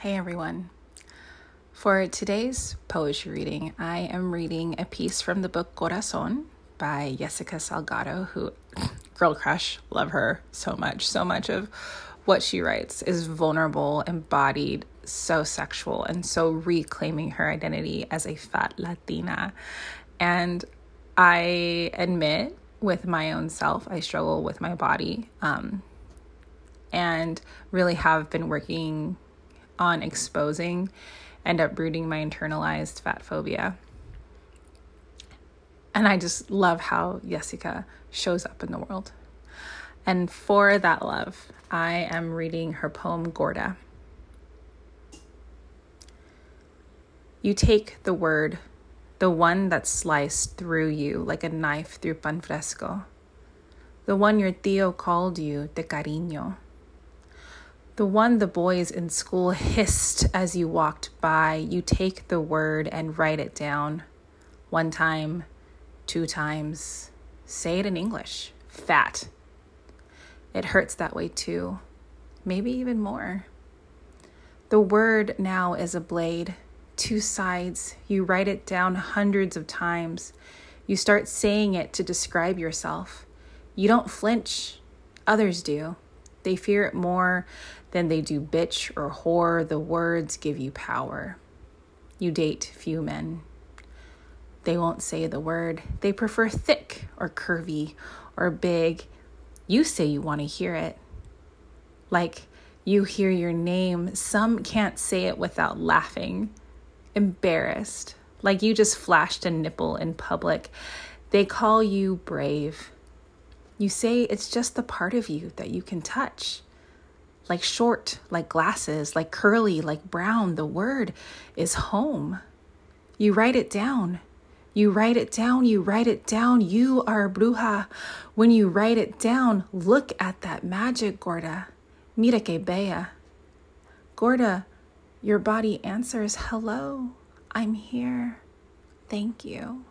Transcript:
Hey everyone. For today's poetry reading, I am reading a piece from the book Corazon by Yesika Salgado, who, girl crush, love her so much. So much of what she writes is vulnerable, embodied, so sexual, and so reclaiming her identity as a fat Latina. And I admit with my own self, I struggle with my body um, and really have been working on exposing and uprooting my internalized fat phobia. And I just love how Yesika shows up in the world. And for that love, I am reading her poem Gorda. You take the word, the one that sliced through you like a knife through pan fresco, the one your tío called you de cariño the one the boys in school hissed as you walked by, you take the word and write it down. One time, two times. Say it in English fat. It hurts that way too, maybe even more. The word now is a blade, two sides. You write it down hundreds of times. You start saying it to describe yourself. You don't flinch, others do. They fear it more than they do bitch or whore. The words give you power. You date few men. They won't say the word. They prefer thick or curvy or big. You say you want to hear it. Like you hear your name, some can't say it without laughing, embarrassed, like you just flashed a nipple in public. They call you brave. You say it's just the part of you that you can touch. Like short, like glasses, like curly, like brown, the word is home. You write it down. You write it down, you write it down. You are a bruja. When you write it down, look at that magic, Gorda. Mira que bella. Gorda, your body answers, hello, I'm here. Thank you.